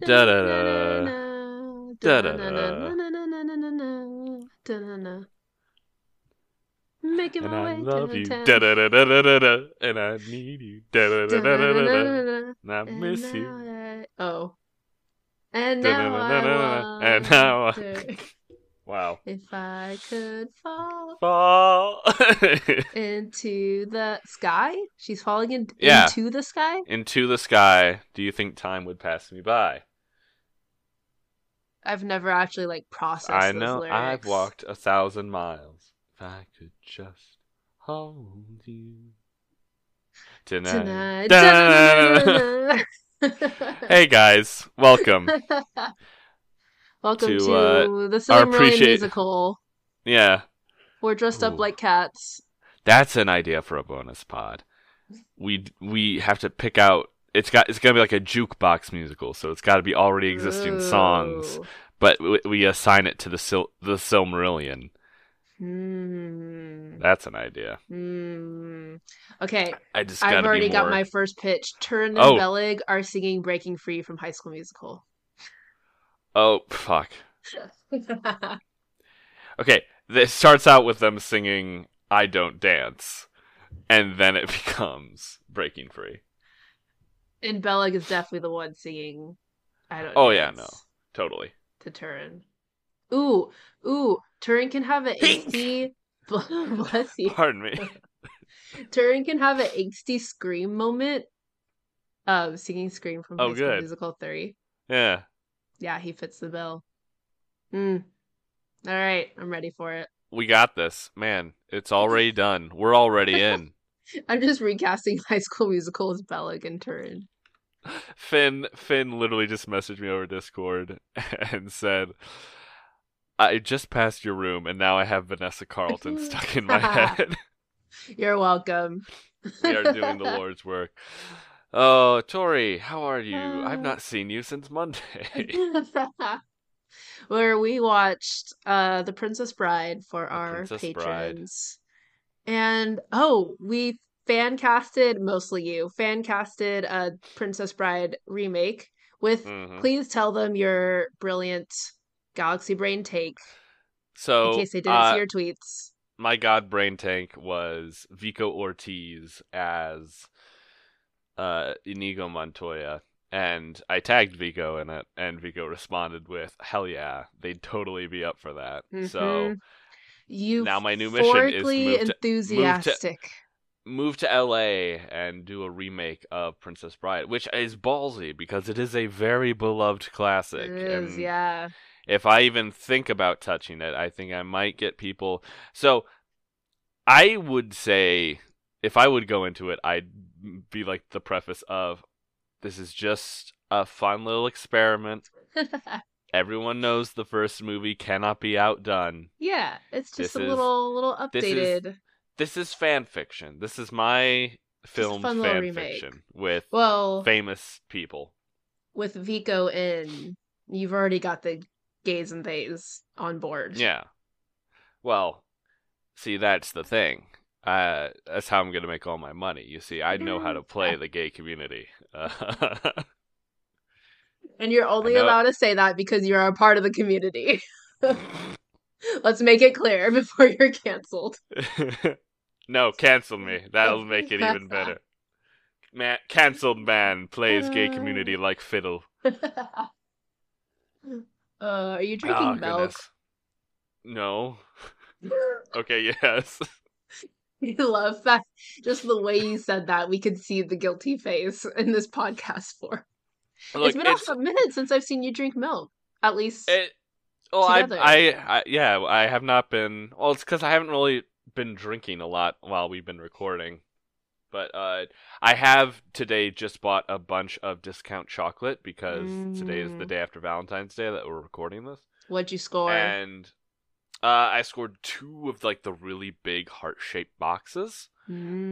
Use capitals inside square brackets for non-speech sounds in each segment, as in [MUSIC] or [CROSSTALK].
Da da da. Da da da. Making And my I way love to you. Da da da da da da da. And I need you. Da da da da da da da. And I miss you. I- Oh. And now. I And now I- wonder [LAUGHS] Wow. if I could fall Fall. [LAUGHS] into the sky. She's falling in, Yeah. into the sky. Into the sky. Do you think time would pass me by? I've never actually like processed. I know I've walked a thousand miles. If I could just hold you tonight. tonight. [LAUGHS] Hey guys, welcome. [LAUGHS] Welcome to, to, uh, the Silmarillion appreciate- musical. Yeah, We're dressed up like cats. that's an idea for a bonus pod. We we have to pick out. It's got it's gonna be like a jukebox musical, so it's got to be already existing songs, but we, we assign it to the Sil- the Silmarillion. Hmm. That's an idea. Hmm. Okay, I just I've already be got my first pitch. Turin and Oh. Beleg are singing "Breaking Free" from High School Musical. Oh fuck. [LAUGHS] Okay, this starts out with them singing "I Don't Dance," and then it [LAUGHS] becomes "Breaking Free." And Beleg is definitely the one singing. I don't. Oh, yeah, no. Totally. To Turin. Ooh, ooh. Turin can have an angsty. [LAUGHS] Bless you. Pardon me. [LAUGHS] Turin can have an angsty scream moment. Um, singing "Scream" from Oh, good. Musical Three. Yeah. Yeah, he fits the bill. Hmm. All right, I'm ready for it. We got this. Man, it's [LAUGHS] already done. We're already in. I'm just recasting [LAUGHS] High School Musical as Beleg and Turin. Finn Finn literally just messaged me over Discord [LAUGHS] and said I just passed your room and now I have Vanessa Carlton [LAUGHS] stuck in my head. You're welcome. we are doing the Lord's work. Oh, Tori, how are you? I've not [SIGHS] seen you since Monday. Where we watched uh The Princess Bride for The our Princess Bride. And oh, we fan casted mostly you, fan casted a Princess Bride remake with Mhm. please tell them your brilliant Galaxy Brain take So, in case they didn't uh, see your tweets. my god brain tank was Vico Ortiz as uh Inigo Montoya and I tagged Vico in it and Vico responded with hell yeah they'd totally be up for that. So Mhm. You now my new mission is move to- move to- enthusiastic. move to LA and do a remake of Princess Bride, which is ballsy because it is a very beloved classic. It is, and yeah. if I even think about touching it, I think I might get people. So I would say if I would go into it, I'd be like the preface of this is just a fun little experiment. [LAUGHS] Everyone knows the first movie cannot be outdone. yeah, it's just This a is- little little this is updated. This is fan fiction. This is my film fan remake. fiction with Well, famous people. with Vico in, you've already got the gays and theys on board. Yeah. Well, see, that's the thing. Uh, that's how I'm gonna make all my money. You see, I know how to play the gay community. [LAUGHS] And you're only allowed to say that because you're a part of the community. [LAUGHS] Let's make it clear before you're canceled. [LAUGHS] no, cancel me. That'll make it even better. Man, canceled man plays gay community [LAUGHS] like fiddle. uh, are you drinking Oh, milk? goodness. No. Okay, yes. I love that. Just the way you said that, we could see the guilty face in this podcast for. Look, it's been a minute since I've seen you drink milk. At least. It, well, I. I, I, yeah, I have not been. Well, it's because I haven't really been drinking a lot while we've been recording. But uh, I have today just bought a bunch of discount chocolate because today is the Mm. day after Valentine's Day that we're recording this, What'd you score? and uh, I scored two of like the really big heart-shaped boxes,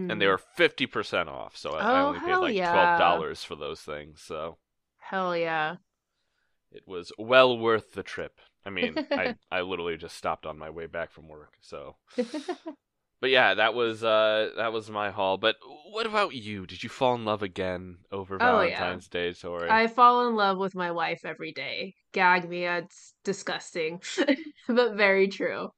and they Mm. were fifty percent off. So I, I Oh, only paid like yeah. twelve dollars for those things. So Hell yeah. it was well worth the trip. I mean, I [LAUGHS] I literally just stopped on my way back from work. So, [LAUGHS] but yeah, that was uh that was my haul. But what about you? Did you fall in love again over Oh, yeah. Valentine's Day, Tori? I fall in love with my wife every day. Gag me, it's disgusting, [LAUGHS] but very true.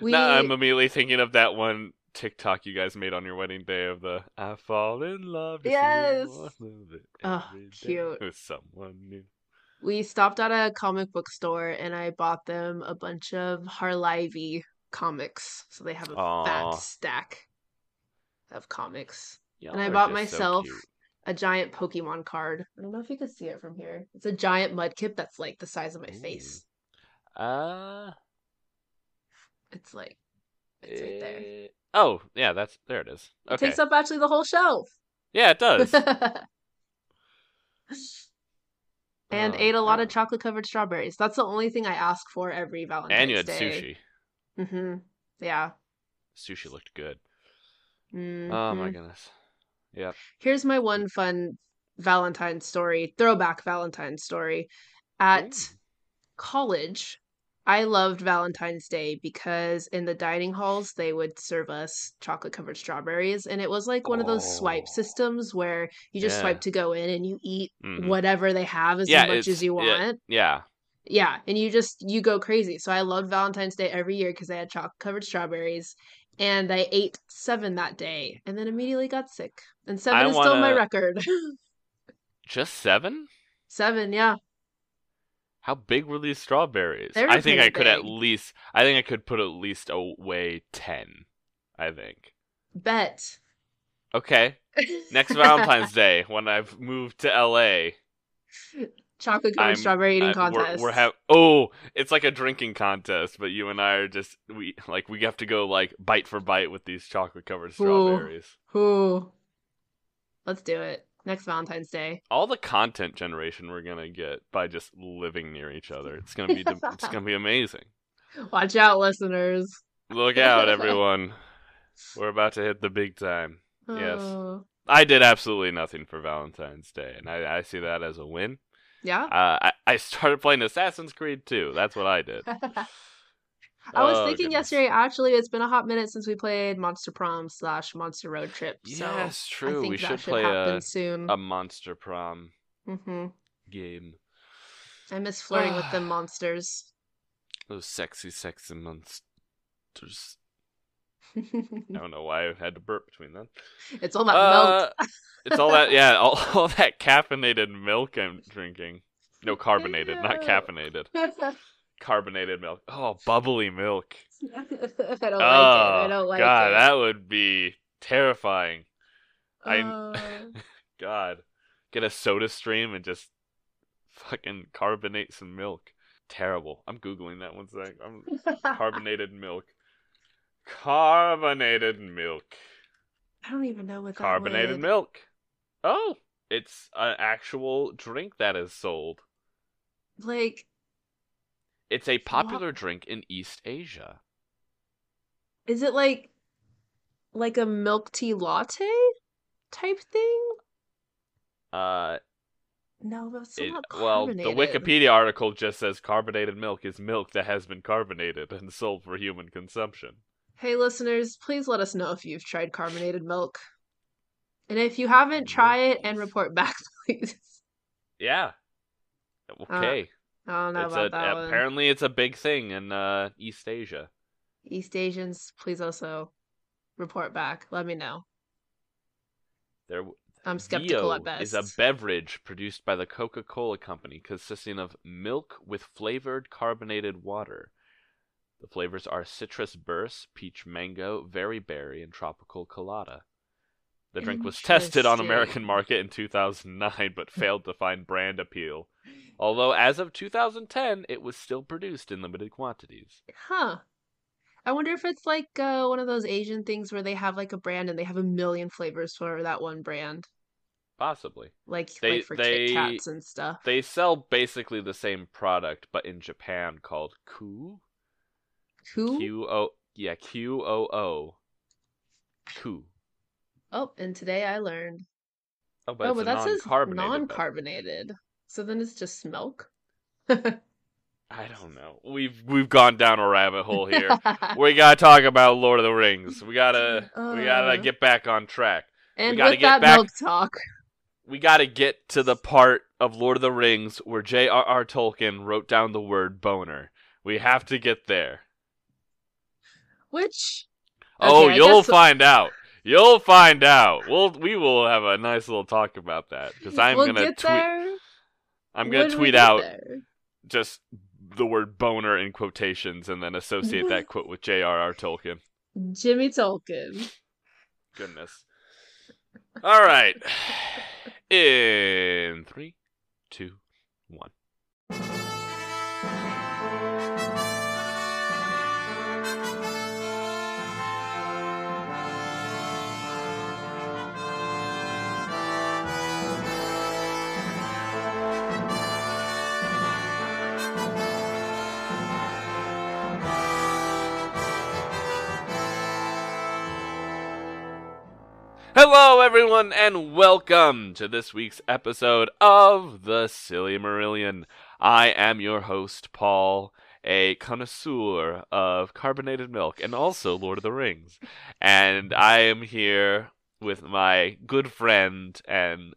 We Now I'm immediately thinking of that one TikTok you guys made on your wedding day of the I fall in love. Yes. one of it Oh, cute. With someone new. we stopped at a comic book store and I bought them a bunch of Harlivy comics. So they have a Aw. fat stack of comics. Y'all And I bought just so myself a giant Pokemon card. I don't know if you can see it from here. It's a giant mudkip that's like the size of my face. Uh, It's like it's right there. eh, Oh, yeah, that's there. It is. It Okay. takes up actually the whole shelf. Yeah, it does. [LAUGHS] and Oh, ate a lot yeah. of chocolate covered strawberries. That's the only thing I ask for every Valentine's Day. and you had Day. sushi. Mm-hmm. Yeah. Sushi looked good. Oh my Mhm. goodness. Yep. Here's my one fun Valentine's story, throwback Valentine's story. At Ooh. college, I loved Valentine's Day because in the dining halls they would serve us chocolate covered strawberries and it was like one of those swipe Oh. systems where you just Yeah. swipe to go in and you eat Mhm. whatever they have as Yeah, much as you want. Yeah. Yeah, and you just you go crazy. So I loved Valentine's Day every year because I had chocolate covered strawberries, and I ate seven that day, and then immediately got sick. And seven I is still my record. [LAUGHS] Just seven? seven, yeah. How big were these strawberries? They were I think I could at least I think I could put at least away ten. I think. Bet. Okay. Next Valentine's [LAUGHS] Day when I've moved to LA. chocolate covered strawberry eating I- we're- contest. We're, have oh, it's like a drinking contest, but you and I are just we like we have to go like bite for bite with these chocolate covered strawberries. Ooh. Let's do it. Next Valentine's Day. All the content generation we're gonna get by just living near each other. It's gonna be it's gonna be amazing. [LAUGHS] Watch out, listeners. Look out, [LAUGHS] everyone. We're about to hit the big time. Yes. Oh. I did absolutely nothing for Valentine's Day, and I, I see that as a win. Yeah. Uh, I, I started playing Assassin's Creed 2. That's what I did. [LAUGHS] I was Oh, thinking goodness. yesterday, actually, it's been a hot minute since we played Monster Prom slash Monster Road Trip. So Yes, I true. think We that should should play happen a, soon. a Monster Prom mm-hmm. game. I miss [SIGHS] flirting with the monsters. Those sexy, sexy monsters. [LAUGHS] I don't know why I had to burp between them. it's all that milk. Uh, it's all that, [LAUGHS] yeah, all, [LAUGHS] all that caffeinated milk I'm drinking. No, carbonated, not caffeinated. Carbonated milk. Oh, bubbly milk. [LAUGHS] I don't like it. oh, I don't like God, it. that would be terrifying. I- Uh, [LAUGHS] God, get a soda stream and just fucking carbonate some milk. Terrible. I'm googling that one sec. I'm [LAUGHS] carbonated milk. Carbonated milk. I don't even know what Carbonated milk. Oh, it's an actual drink that is sold. Like, It's a popular drink in East Asia. is it like like a milk tea latte type thing? Uh, No, that's it, not well, the. Wikipedia article just says carbonated milk is milk that has been carbonated and sold for human consumption. Hey, listeners, please let us know if you've tried carbonated milk. And if you haven't, try it and report back, [LAUGHS] please. Yeah. Okay. I don't know it's about a, that one. apparently it's a big thing in uh, East Asia. East Asians, please also report back. Let me know. There, I'm skeptical Vio at best. is a beverage produced by the Coca-Cola Company consisting of milk with flavored carbonated water. The flavors are citrus burst, peach mango, very berry, and tropical colada. The drink was tested on American market in 2009 but failed to find brand appeal. Although as of 2010 it was still produced in limited quantities. Huh. I wonder if it's like uh, one of those Asian things where they have like a brand and they have a million flavors for that one brand, Possibly. like They- like for they- Kit Kats and stuff. They sell basically the same product but in Japan called Qoo. Who? Q O yeah Q O O. Qoo. Oh, and today I learned. Oh, but oh, it's but that says non-carbonated. So then it's just milk. [LAUGHS] I don't know. We've we've gone down a rabbit hole here. we gotta talk about Lord of the Rings. We gotta we gotta Uh. get back on track. and gotta with get that back- milk talk, We gotta get to the part of Lord of the Rings where J.R.R. Tolkien wrote down the word boner. We have to get there. which oh, Okay, you'll guess- find out. You'll find out. We'll we will have a nice little talk about that because I'm we'll gonna tweet. there. I'm gonna tweet out there. just the word boner in quotations and then associate that [LAUGHS] quote with J.R.R. Tolkien. Jimmy Tolkien. Goodness. All right. [SIGHS] In three, two, one. Hello, everyone, and welcome to this week's episode of The Sillymarillion. I am your host, Paul, a connoisseur of carbonated milk and also Lord of the Rings. And I am here with my good friend and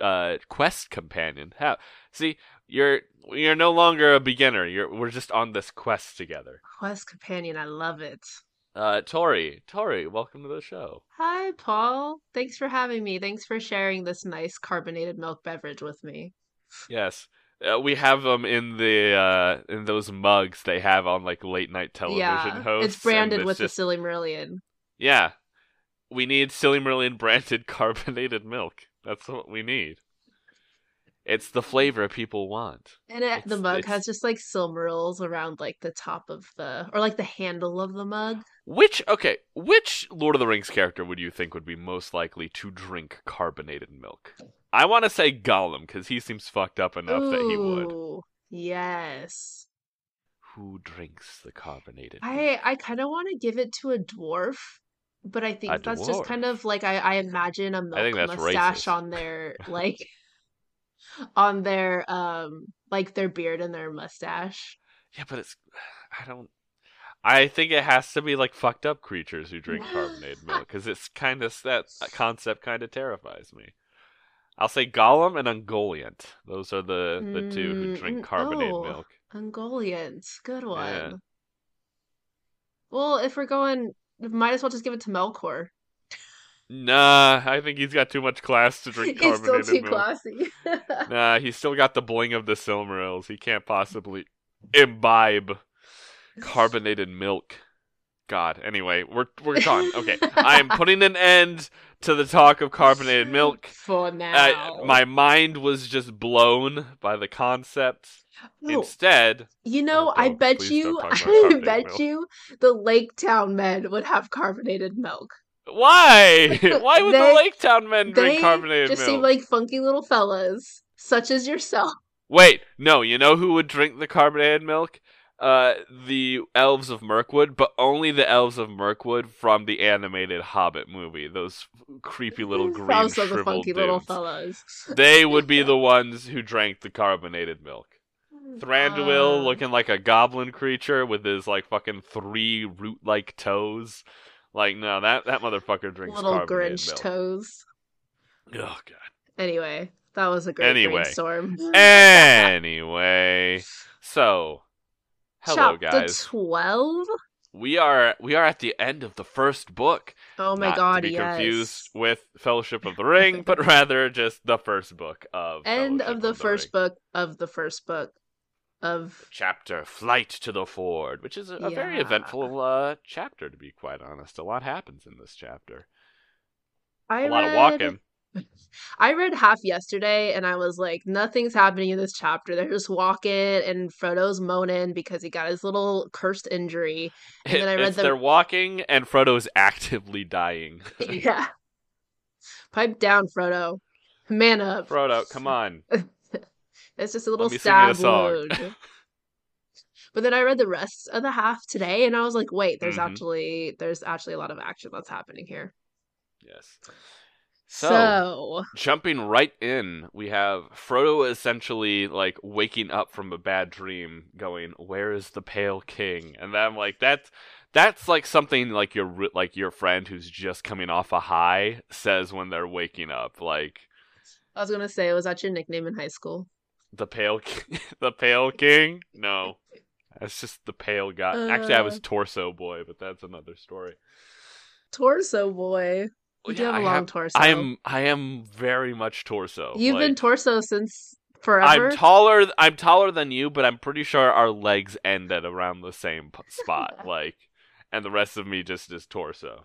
uh, quest companion. How, see, you're you're no longer a beginner. You're we're just on this quest together. Quest companion, I love it. Uh, Tori, Tori, welcome to the show. Hi, Paul. Thanks for having me. Thanks for sharing this nice carbonated milk beverage with me. Yes. Uh, we have them in the uh, in those mugs they have on like late night television yeah, hosts. it's branded and with just, the Sillymarillion. Yeah. We need Sillymarillion branded [LAUGHS] carbonated milk. That's what we need. It's the flavor people want. And it, the mug it's- has just like silmarils around like the top of the, or like the handle of the mug. Which okay, which Lord of the Rings character would you think would be most likely to drink carbonated milk? I want to say Gollum because he seems fucked up enough that he would. Yes. Who drinks the carbonated? milk? I I kind of want to give it to a dwarf, but I think A that's just kind of like I I imagine a milk mustache racist. on their [LAUGHS] like on their um like their beard and their mustache. Yeah, but it's [SIGHS] I don't. I think it has to be like fucked up creatures who drink carbonated [LAUGHS] milk because it's kind of that concept kind of terrifies me. I'll say Gollum and Ungoliant. Those are the the two who Mm, drink mm, carbonated oh. milk. Ungoliant, good one. Yeah. Well, if we're going, might as well just give it to Melkor. Nah, I think he's got too much class to drink carbonated [LAUGHS] He's still too milk. classy. [LAUGHS] Nah, he's still got the bling of the Silmarils. He can't possibly imbibe carbonated milk. God. Anyway, we're we're done. Okay, I am putting an end to the talk of carbonated [LAUGHS] milk. For now. Uh, my mind was just blown by the concept. Instead, you know, Oh, I bet you, don't talk about I bet milk. you, the Lake Town men would have carbonated milk. Why? [LAUGHS] Why would They- the Lake Town men drink carbonated just milk? Just seem like funky little fellas, such as yourself. Wait, no, you know who would drink the carbonated milk? Uh, the elves of Mirkwood, but only the elves of Mirkwood from the animated Hobbit movie. Those creepy little [LAUGHS] green Also the funky little dudes. fellas. They [LAUGHS] would be the ones who drank the carbonated milk. Thranduil Uh, looking like a goblin creature with his like fucking three root-like toes. Like no, that that motherfucker drinks little Grinch milk. toes. Oh god. Anyway, that was a great Anyway. brainstorm. Anyway, so hello Chapter guys. twelve. We are we are at the end of the first book. Oh my Not god, to be yes. confused with Fellowship of the Ring, [LAUGHS] but rather just the first book of End Fellowship of the first Ring. book of the first book of chapter Flight to the Ford, which is a, a very eventful uh, chapter to be quite honest. A lot happens in this chapter. I A lot of read- walking. [LAUGHS] I read half yesterday and I was like, nothing's happening in this chapter. They're just walking and Frodo's moaning because he got his little cursed injury. And then I [LAUGHS] read it's the- they're walking and Frodo's [LAUGHS] actively dying. yeah. Pipe down, Frodo. Man up. Frodo, come on. It's just a little a stab song. wound. [LAUGHS] but then I read the rest of the half today and I was like, wait, there's Mhm. actually there's actually a lot of action that's happening here. Yes. So, So, jumping right in, we have Frodo essentially like waking up from a bad dream, going, "Where is the Pale King?" And then I'm like, that's that's like something like your like your friend who's just coming off a high says when they're waking up, like I was gonna say, was that your nickname in high school? The Pale King, [LAUGHS] the Pale King. No, that's just the pale guy. Actually, I was Uh. Torso Boy, but that's another story. Torso boy. You do have a I long have- torso. I am I am very much torso. You've been torso since forever. I'm taller. I'm taller than you, but I'm pretty sure our legs end at around the same spot. [LAUGHS] like, and the rest of me just is torso.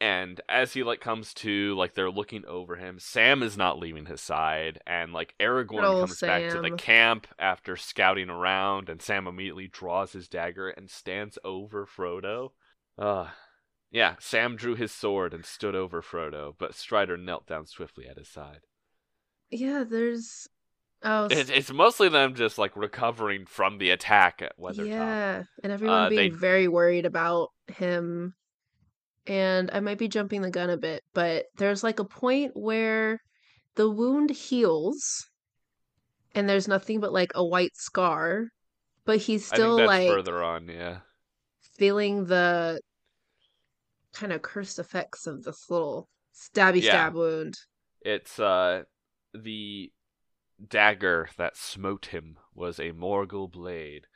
And as he like comes to, like they're looking over him. Sam is not leaving his side, and like Aragorn comes back to the camp after scouting around, and Sam immediately draws his dagger and stands over Frodo. Uh yeah, Sam drew his sword and stood over Frodo, but Strider knelt down swiftly at his side. yeah, there's. Oh, s- It, it's mostly them just like recovering from the attack at Weathertop. yeah, and everyone Uh, being they- very worried about him. And I might be jumping the gun a bit, but there's like a point where the wound heals, and there's nothing but like a white scar, but he's still like further on, yeah. feeling the kind of cursed effects of this little stabby Yeah. stab wound. It's uh the dagger that smote him was a Morgul blade.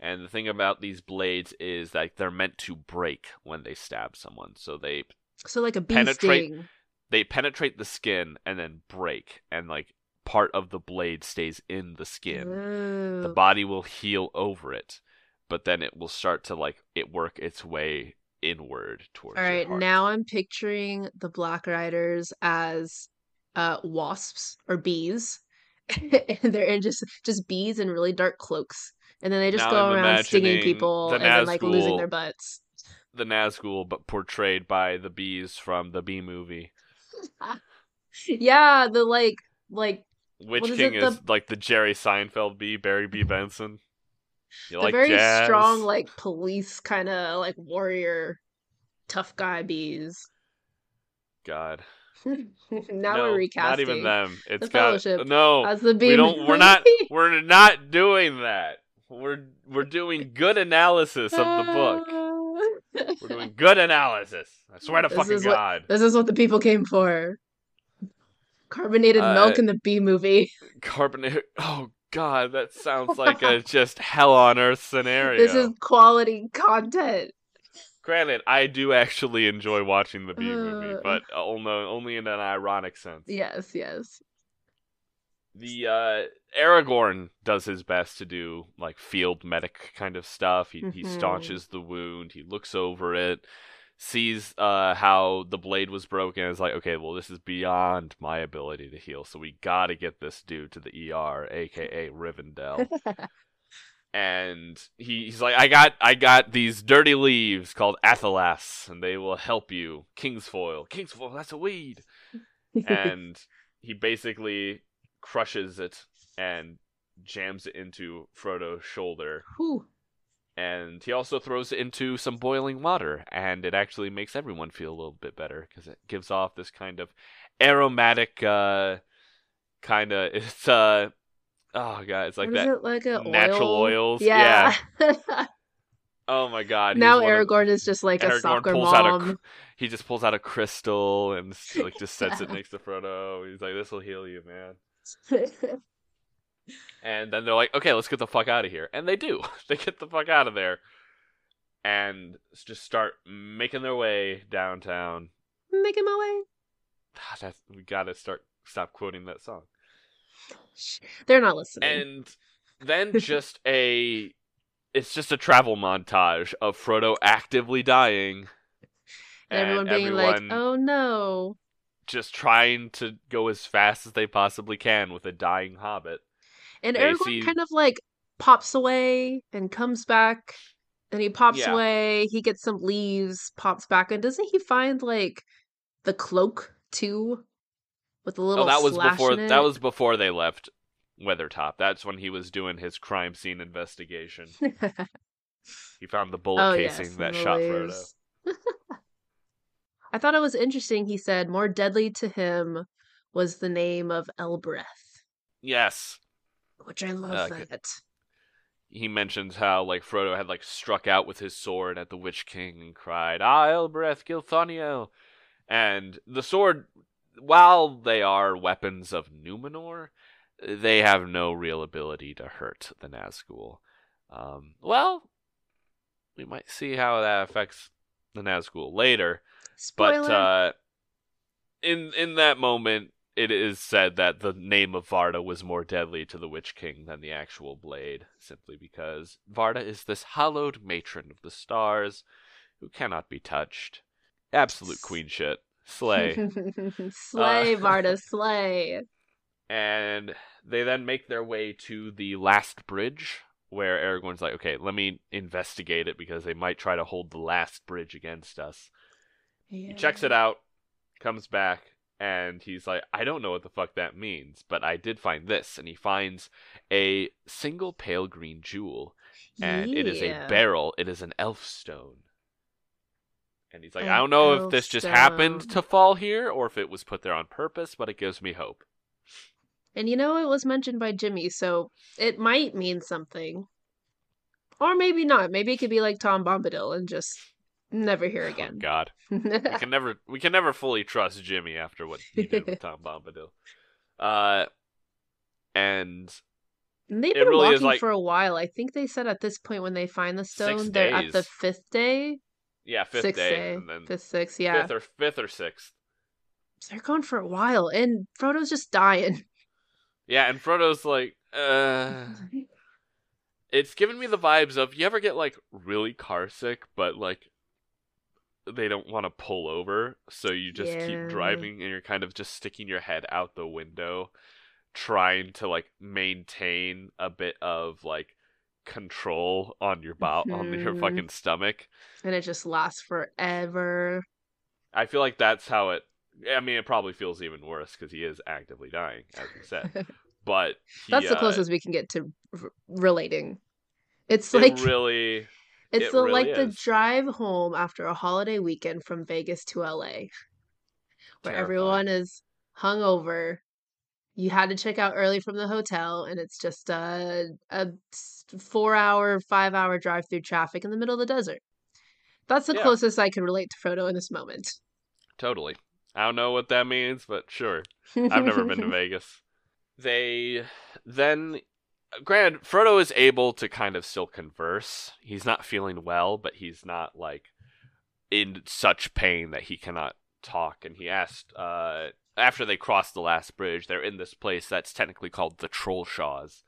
And the thing about these blades is that they're meant to break when they stab someone. So they So like a bee Penetrate- sting. they penetrate the skin and then break and like part of the blade stays in the skin. the Oh. body will heal over it, but then it will start to like it work its way inward towards. All right, now I'm picturing the Black Riders as uh wasps or bees. [LAUGHS] and they're in just just bees in really dark cloaks. And then they just Now go I'm around stinging people the and then like losing their butts. the Nazgul, but portrayed by the bees from the Bee movie. [LAUGHS] Yeah, the like like Witch What is King it, is the- like the Jerry Seinfeld bee, Barry B. Benson. You the like very jazz? strong like police kind of like warrior tough guy bees. God. [LAUGHS] now no, we're recasting. Not even them. It's the got Fellowship no. as the bee. We don't. We're not. We're not doing that. We're we're doing good analysis of the book. [LAUGHS] We're doing good analysis. I swear to This fucking is what- God. This is what the people came for. Carbonated milk Uh, in the B movie. Carbonate. Oh God, that sounds [LAUGHS] like a just hell on earth scenario. This is quality content. Granted, I do actually enjoy watching the Bee movie, Uh. but only only in an ironic sense. Yes, yes. The uh, Aragorn does his best to do like field medic kind of stuff. He he Mhm. staunches the wound. He looks over it, sees uh, how the blade was broken. Is like, okay, well, this is beyond my ability to heal, so we gotta get this dude to the ER, aka Rivendell. [LAUGHS] and he, he's like, I got I got these dirty leaves called Athelas, and they will help you. Kingsfoil, Kingsfoil, that's a weed. [LAUGHS] And he basically crushes it and jams it into Frodo's shoulder. Whew. And he also throws it into some boiling water, and it actually makes everyone feel a little bit better because it gives off this kind of aromatic, uh, kind of [LAUGHS] it's uh, oh god, it's like What is that it like a natural oil? oils. Yeah. [LAUGHS] Oh my god. now one of- Aragorn is just like a soccer pulls out a mom. he just pulls out a crystal and like just sets it [LAUGHS] next to Frodo. He's like, "This will heal you, man." [LAUGHS] And then they're like, "Okay, let's get the fuck out of here," and they do. [LAUGHS] they get the fuck out of there, and just start making their way downtown. Making my way. Ah, That's, we gotta start stop quoting that song. They're not listening. And then just a, it's just a travel montage of Frodo actively dying, And everyone being like, "Oh no." Just trying to go as fast as they possibly can with a dying hobbit. And They Aragorn see- kind of like pops away and comes back. And he pops Yeah. away. He gets some leaves, pops back, and doesn't he find like the cloak too, with a oh, little Oh, that was before. That was before they left Weathertop. That's when he was doing his crime scene investigation. [LAUGHS] He found the bullet oh casing yes, that shot leaves. [LAUGHS] I thought it was interesting. He said more deadly to him was the name of Elbereth, Yes. which I love Okay. that. He mentions how like Frodo had like struck out with his sword at the Witch King and cried, "Ah, Elbereth, Gilthoniel," and the sword, while they are weapons of Numenor, they have no real ability to hurt the Nazgul. Um, well, we might see how that affects the Nazgul later. Spoiler. But uh, in in that moment, it is said that the name of Varda was more deadly to the Witch King than the actual blade, simply because Varda is this hallowed matron of the stars who cannot be touched. Absolute queen shit. Slay. [LAUGHS] [LAUGHS] slay, Uh, Varda, slay. and they then make their way to the last bridge where Aragorn's like, okay, let me investigate it because they might try to hold the last bridge against us. He checks it out, comes back, and he's like, I don't know what the fuck that means, but I did find this. And he finds a single pale green jewel, and it is a beryl. It is an elf stone. And he's like, An I don't know if this just happened to fall here or if it was put there on purpose, but it gives me hope. And you know, it was mentioned by Jimmy, so it might mean something. Or maybe not. Maybe it could be like Tom Bombadil and just never hear Oh, again. God. we can never we can never fully trust Jimmy after what he did with [LAUGHS] Tom Bombadil. Uh and And they've been really walking like- for a while. I think they said at this point when they find the stone, they're at the fifth day, yeah, fifth sixth day, day, and then fifth, sixth. Yeah, fifth or fifth or sixth. So they're gone for a while, and Frodo's just dying. [LAUGHS] Yeah, and Frodo's like, uh [LAUGHS] it's giving me the vibes of you ever get like really car sick, but like they don't want to pull over, so you just Yeah. keep driving and you're kind of just sticking your head out the window, trying to like maintain a bit of like control on your bow on your Mhm. fucking stomach. and it just lasts forever. I feel like that's how it. I mean, it probably feels even worse because he is actively dying, as we said. [LAUGHS] But he, That's the uh, closest we can get to r- relating. It's It like really, it's it the, really like the drive home after a holiday weekend from Vegas to LA, where Terrifying. everyone is hungover. You had to check out early from the hotel, and it's just a a four hour, five hour drive through traffic in the middle of the desert. That's the Yeah. closest I can relate to Frodo in this moment. totally. I don't know what that means, but sure. I've never been to [LAUGHS] Vegas. They then, granted, Frodo is able to kind of still converse. He's not feeling well, but he's not like in such pain that he cannot talk. And he asked, uh, after they cross the last bridge, they're in this place that's technically called the Trollshaws.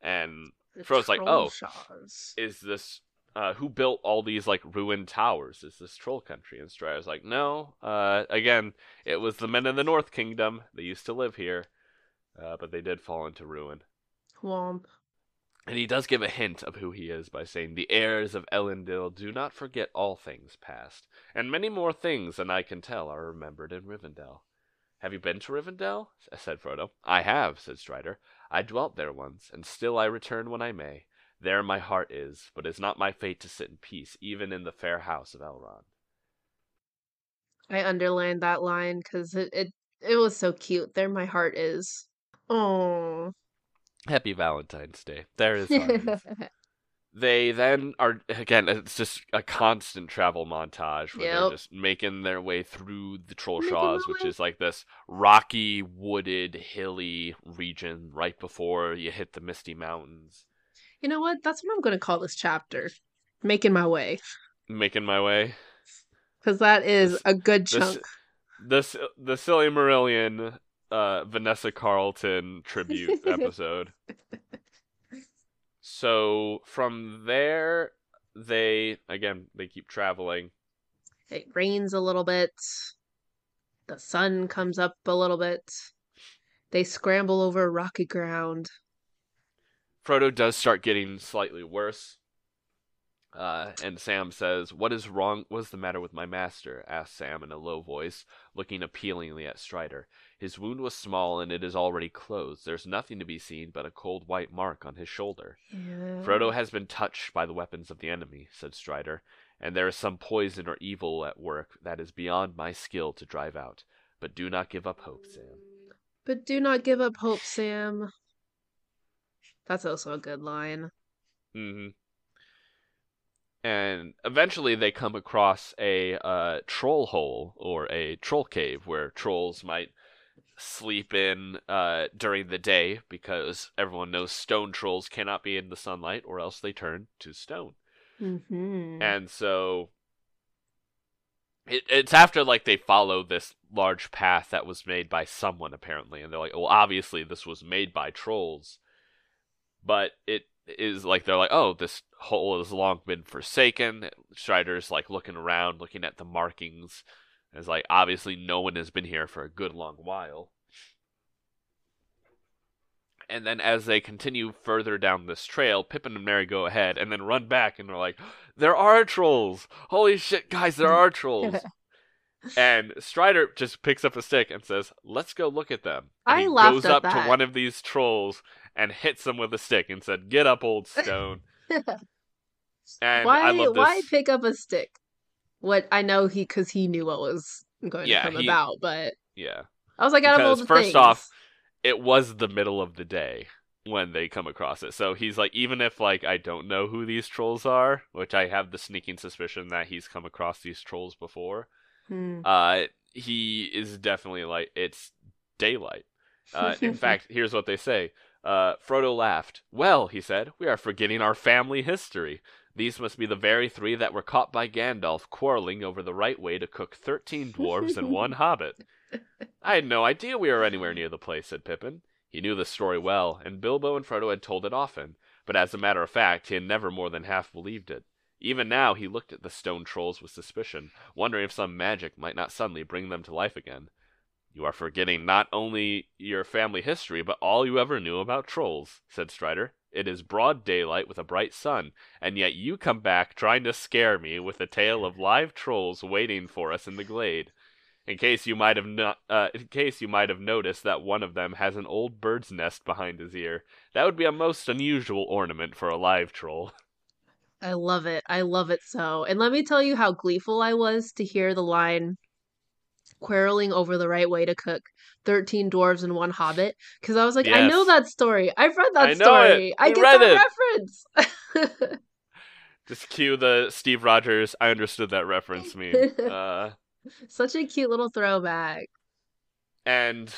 And The Frodo's like, "Oh." Trollshaws. is this uh, who built all these like ruined towers? Is this troll country? And Strider's like, no. Uh, again, it was the men in the North Kingdom. They used to live here, uh, but they did fall into ruin. Womp. And he does give a hint of who he is by saying, "The heirs of Elendil do not forget all things past, and many more things than I can tell are remembered in Rivendell." Have you been to Rivendell? said Frodo. I have, said Strider. I dwelt there once, and still I return when I may. There my heart is, but it is not my fate to sit in peace, even in the fair house of Elrond. I underlined that line because it, it it was so cute. There my heart is. Oh. Happy Valentine's Day. There is [LAUGHS] they then are again it's just a constant travel montage where they're just making their way through the Trollshaws which way. is like this rocky wooded hilly region right before you hit the misty mountains you know what? That's what I'm going to call this chapter. Making my way. making my way Because that is This- a good chunk. this the sillymarillion uh vanessa carlton tribute [LAUGHS] episode so from there they again they keep traveling It rains a little bit. The sun comes up a little bit. They scramble over rocky ground. Frodo does start getting slightly worse. Uh, and Sam says, What is wrong? What's the matter with my master? asked Sam in a low voice, looking appealingly at Strider. His wound was small and it is already closed. There's nothing to be seen but a cold white mark on his shoulder. Yeah. Frodo has been touched by the weapons of the enemy, said Strider, and there is some poison or evil at work that is beyond my skill to drive out. But do not give up hope, Sam. But do not give up hope, Sam. That's also a good line. Mm-hmm. And eventually they come across a uh, troll hole or a troll cave where trolls might sleep in uh, during the day because everyone knows stone trolls cannot be in the sunlight or else they turn to stone. Mm-hmm. And so it, it's after like they follow this large path that was made by someone apparently, and they're like, well, obviously this was made by trolls, but it is like they're like, oh, this hole has long been forsaken. Strider's like looking around, looking at the markings. It's like obviously no one has been here for a good long while. And then as they continue further down this trail, Pippin and Merry go ahead and then run back and they're like, [GASPS] There are trolls! Holy shit, guys, there are trolls! [LAUGHS] and Strider just picks up a stick and says, Let's go look at them. And I he laughed goes up that. to one of these trolls and hits him with a stick and said, Get up, old [LAUGHS] stone. [LAUGHS] And why? I love this. Why pick up a stick? What I know he because he knew what was going Yeah, to come he- about, but Yeah. I was like, out of all the first things, off- It was the middle of the day when they come across it. So he's like, even if like I don't know who these trolls are, which I have the sneaking suspicion that he's come across these trolls before, Hmm. uh, he is definitely like it's daylight. Uh, in [LAUGHS] fact, here's what they say. Uh, Frodo laughed. Well, he said, we are forgetting our family history. These must be the very three that were caught by Gandalf quarreling over the right way to cook thirteen dwarves and one [LAUGHS] hobbit. I had no idea we were anywhere near the place, said Pippin. He knew the story well, and Bilbo and Frodo had told it often, but as a matter of fact, he had never more than half believed it. Even now, he looked at the stone trolls with suspicion, wondering if some magic might not suddenly bring them to life again. You are forgetting not only your family history, but all you ever knew about trolls, said Strider. It is broad daylight with a bright sun, and yet you come back trying to scare me with a tale of live trolls waiting for us in the glade. In case you might have not, uh, in case you might have noticed that one of them has an old bird's nest behind his ear. That would be a most unusual ornament for a live troll. [LAUGHS] I love it. I love it so. And let me tell you how gleeful I was to hear the line quarreling over the right way to cook 13 dwarves and one hobbit because I was like, I know that story. I've read that I know it. story. I get that reference. [LAUGHS] Just cue the Steve Rogers. I understood that reference meme. [LAUGHS] Uh, Such a cute little throwback. and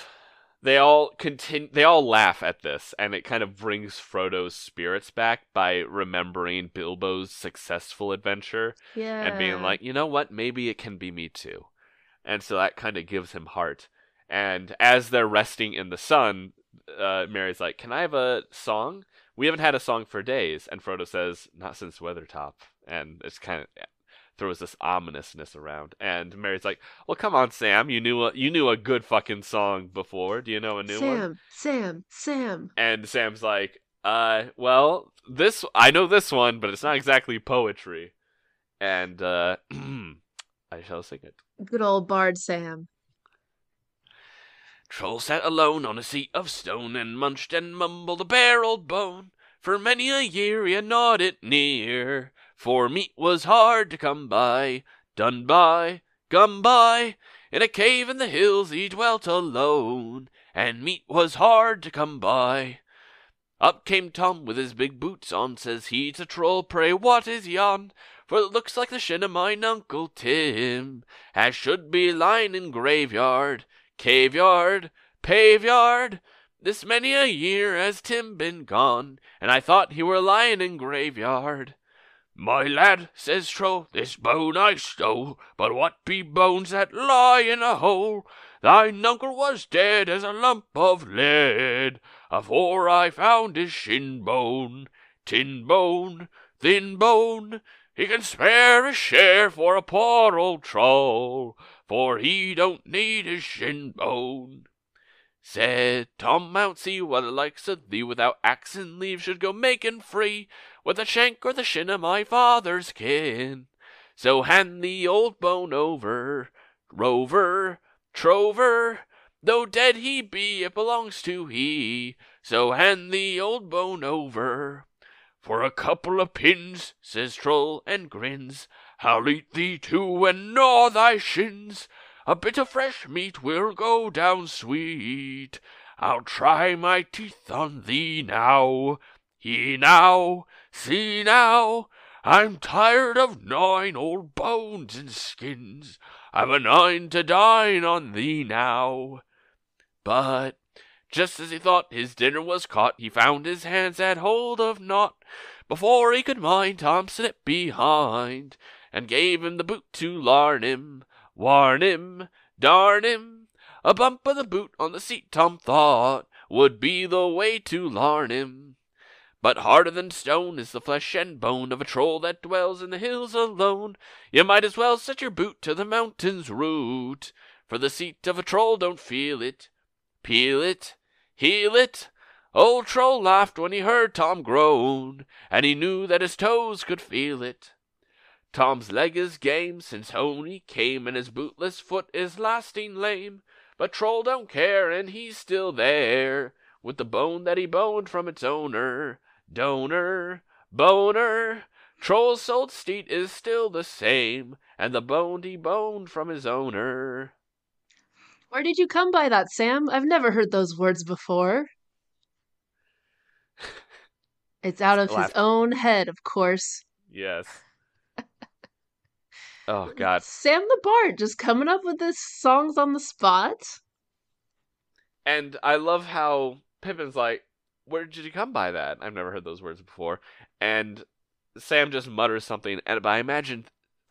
they all continue they all laugh at this and it kind of brings Frodo's spirits back by remembering Bilbo's successful adventure Yeah. and being like, "You know what? Maybe it can be me too." And so that kind of gives him heart. And as they're resting in the sun, uh, Merry's like, "Can I have a song? We haven't had a song for days." And Frodo says, "Not since Weathertop." And it's kind of throws this ominousness around. And Merry's like, "Well, come on, Sam. You knew a, you knew a good fucking song before. Do you know a new Sam, one?" Sam, Sam. Sam. And Sam's like, "Uh, well, this I know this one, but it's not exactly poetry." And uh, [CLEARS THROAT] I shall sing it. Good old Bard Sam. Troll sat alone on a seat of stone and munched and mumbled a bare old bone. For many a year he had gnawed it near, for meat was hard to come by. Done by, come by, in a cave in the hills he dwelt alone, and meat was hard to come by. Up came Tom with his big boots on, says he to Troll, pray what is yon? For it looks like the shin of mine Uncle Tim, as should be lying in graveyard. Cave yard, pave yard, this many a year has Tim been gone, and I thought he were lying in graveyard. My lad, says Troll, this bone I stole, but what be bones that lie in a hole? Thine uncle was dead as a lump of lead, afore I found his shin bone, tin bone, thin bone. He can spare a share for a poor old troll, for he don't need his shin bone. Said Tom Mountsie, what the likes of thee without axe and leave should go making free with the shank or the shin of my father's kin. So hand the old bone over, rover, trover, though dead he be, it belongs to he. So hand the old bone over. For a couple of pins, says Troll and grins. I'll eat thee too and gnaw thy shins. A bit of fresh meat will go down sweet. I'll try my teeth on thee now. He now, see now, I'm tired of gnawing old bones and skins. I'm a nine to dine on thee now. But just as he thought his dinner was caught, he found his hands had hold of naught. Before he could mind, Tom slipped behind and gave him the boot to larn him, warn him, darn him. A bump of the boot on the seat, Tom thought, would be the way to larn him. But harder than stone is the flesh and bone of a troll that dwells in the hills alone. You might as well set your boot to the mountain's root, for the seat of a troll don't feel it, peel it, heel it. Old Troll laughed when he heard Tom groan, and he knew that his toes could feel it. Tom's leg is game since home he came, and his bootless foot is lasting lame. But Troll don't care, and he's still there, with the bone that he boned from its owner. Donor, boner, Troll's sold steed is still the same, and the bone he boned from his owner. Where did you come by that, Sam? I've never heard those words before. [LAUGHS] It's out of his own head, of course. Yes. [LAUGHS] Oh God. Sam the Bard just coming up with this songs on the spot. And I love how Pippin's like, "Where did you come by that?" I've never heard those words before. And Sam just mutters something, and but I imagine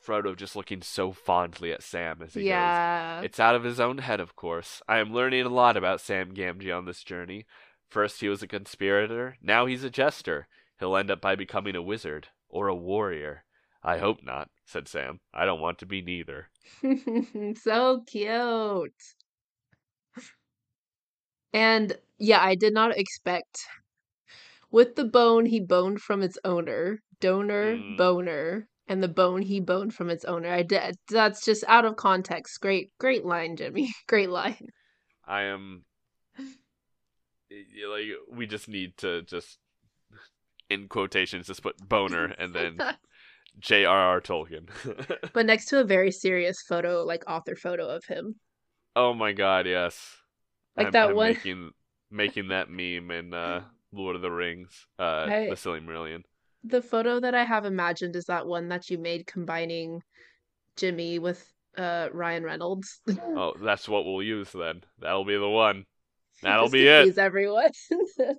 Frodo just looking so fondly at Sam as he goes. Yeah. It's out of his own head, of course. I am learning a lot about Sam Gamgee on this journey. First, he was a conspirator. Now he's a jester. He'll end up by becoming a wizard or a warrior. I hope not, said Sam. I don't want to be neither. [LAUGHS] so cute. And yeah, I did not expect with the bone he boned from its owner, donor, Mm. boner, and the bone he boned from its owner. I did that's just out of context. Great, great line, Jimmy. [LAUGHS] Great line. I am like we just need to just in quotations just put boner [LAUGHS] and then J.R.R. Tolkien. [LAUGHS] but next to a very serious photo, like author photo of him. oh my god, yes. Like I'm- that I'm one making making that meme in uh, Lord of the Rings, uh, I- the Silmarillion. The photo that I have imagined is that one that you made combining Jimmy with uh Ryan Reynolds. [LAUGHS] Oh, that's what we'll use then. That'll be the one. [LAUGHS] That'll Just be it. everyone. [LAUGHS]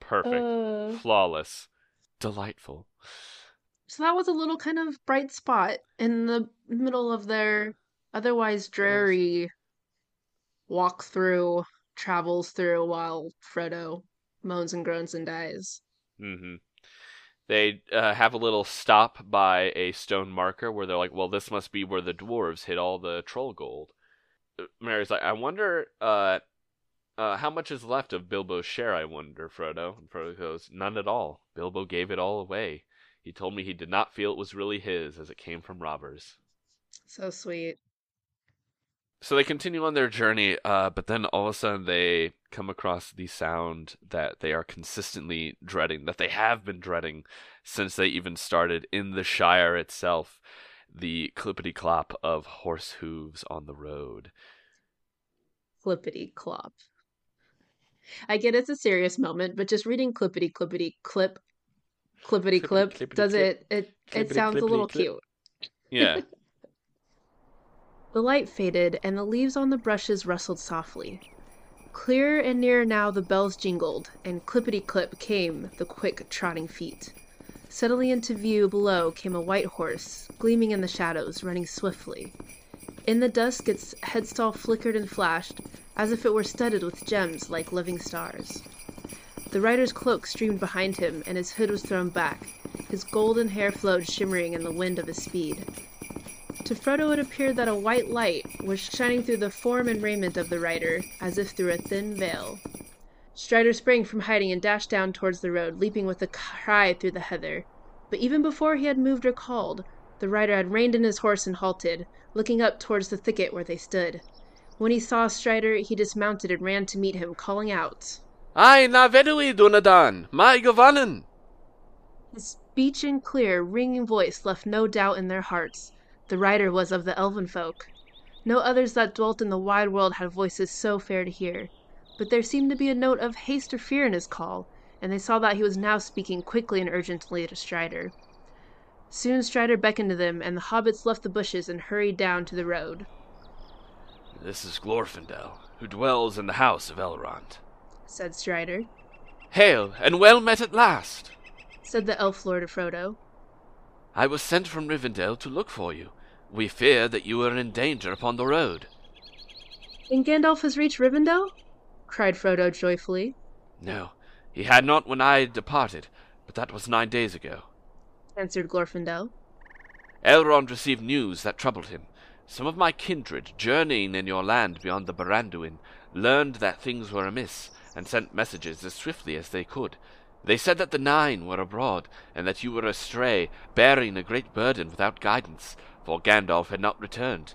Perfect. Uh, Flawless. Delightful. so that was a little kind of bright spot in the middle of their otherwise dreary walk through, travels through while Frodo moans and groans and dies. hmm They uh, have a little stop by a stone marker where they're like, well, this must be where the dwarves hid all the troll gold. Merry's like, I wonder uh, uh, how much is left of Bilbo's share, I wonder, Frodo. And Frodo goes, none at all. Bilbo gave it all away. He told me he did not feel it was really his as it came from robbers. So sweet. So they continue on their journey, uh, but then all of a sudden they come across the sound that they are consistently dreading, that they have been dreading since they even started in the Shire itself the clippity clop of horse hooves on the road. Clippity clop. I get it's a serious moment, but just reading clippity clippity clip clippity clip Clippity, does clippity it it it sounds a little clip. cute. Yeah. [LAUGHS] The light faded, and the leaves on the brushes rustled softly. Clearer and nearer now the bells jingled, and clippity clip came the quick trotting feet. Suddenly into view below came a white horse, gleaming in the shadows, running swiftly. In the dusk its headstall flickered and flashed, as if it were studded with gems like living stars. The rider's cloak streamed behind him, and his hood was thrown back. His golden hair flowed shimmering in the wind of his speed. To Frodo it appeared that a white light was shining through the form and raiment of the rider, as if through a thin veil. Strider sprang from hiding and dashed down towards the road, leaping with a cry through the heather. But even before he had moved or called, the rider had reined in his horse and halted, looking up towards the thicket where they stood. When he saw Strider, he dismounted and ran to meet him, calling out. Ai na vedui Dunadan, Mae govannen. His speech and clear, ringing voice left no doubt in their hearts. The rider was of the Elven folk. No others that dwelt in the wide world had voices so fair to hear. But there seemed to be a note of haste or fear in his call, and they saw that he was now speaking quickly and urgently to Strider. Soon Strider beckoned to them, and the hobbits left the bushes and hurried down to the road. This is Glorfindel, who dwells in the house of Elrond, said Strider. Hail, and well met at last, said the elf lord of Frodo. I was sent from Rivendell to look for you. We fear that you are in danger upon the road. And Gandalf has reached Rivendell? cried Frodo joyfully. No, he had not when I departed, but that was nine days ago, answered Glorfindel. Elrond received news that troubled him. Some of my kindred, journeying in your land beyond the Baranduin, learned that things were amiss, and sent messages as swiftly as they could. They said that the Nine were abroad, and that you were astray, bearing a great burden without guidance, for Gandalf had not returned.